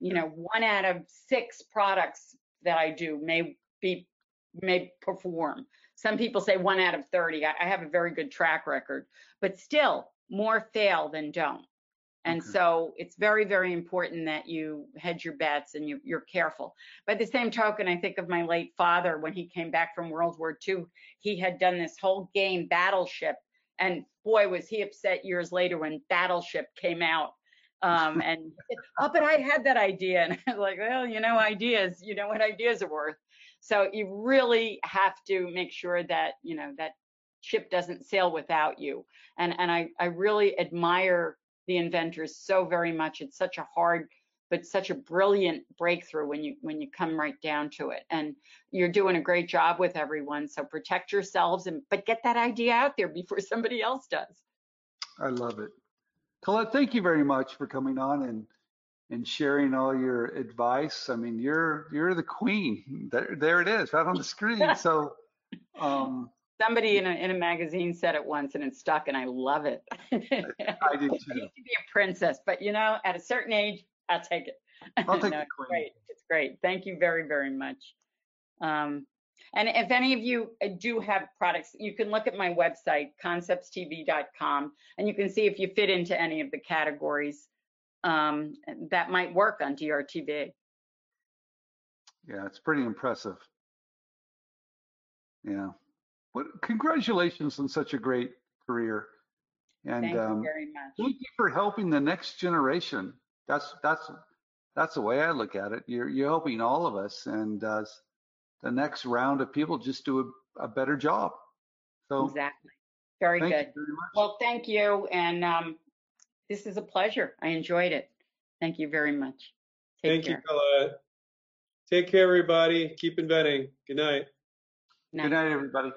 You know, one out of six products that I do may be may perform. Some people say one out of 30. I, I have a very good track record, but still more fail than don't. And so it's very, very important that you hedge your bets and you, you're careful. By the same token, I think of my late father when he came back from World War II. He had done this whole game, Battleship, and boy, was he upset years later when Battleship came out. Um, and oh, but I had that idea. And I was like, well, you know, ideas, you know what ideas are worth. So you really have to make sure that, you know, that ship doesn't sail without you. And, and I, I really admire the inventors so very much. It's such a hard, but such a brilliant breakthrough when you when you come right down to it. And you're doing a great job with everyone. So protect yourselves and but get that idea out there before somebody else does. I love it. Collette, thank you very much for coming on and and sharing all your advice. I mean, you're you're the queen. There, there it is, right on the screen. So, um, Somebody in a, in a magazine said it once and it stuck and I love it. I do too. I used to be a princess, but you know, at a certain age, I'll take it. I'll take No, the it's. Great. It's great. Thank you very, very much. Um, and if any of you uh, do have products, you can look at my website, conceptstv.com, and you can see if you fit into any of the categories um, that might work on DRTV. Yeah, it's pretty impressive. Yeah. But congratulations on such a great career. And Thank you um, very much. thank you for helping the next generation. That's that's that's the way I look at it. You're you're helping all of us, and uh, the next round of people just do a, a better job. So Exactly. Very thank you good. very much. Well, thank you. And um, this is a pleasure. I enjoyed it. Thank you very much. Take Thank care. you, Collette. Take care, everybody. Keep inventing. Good night. Good night, everybody.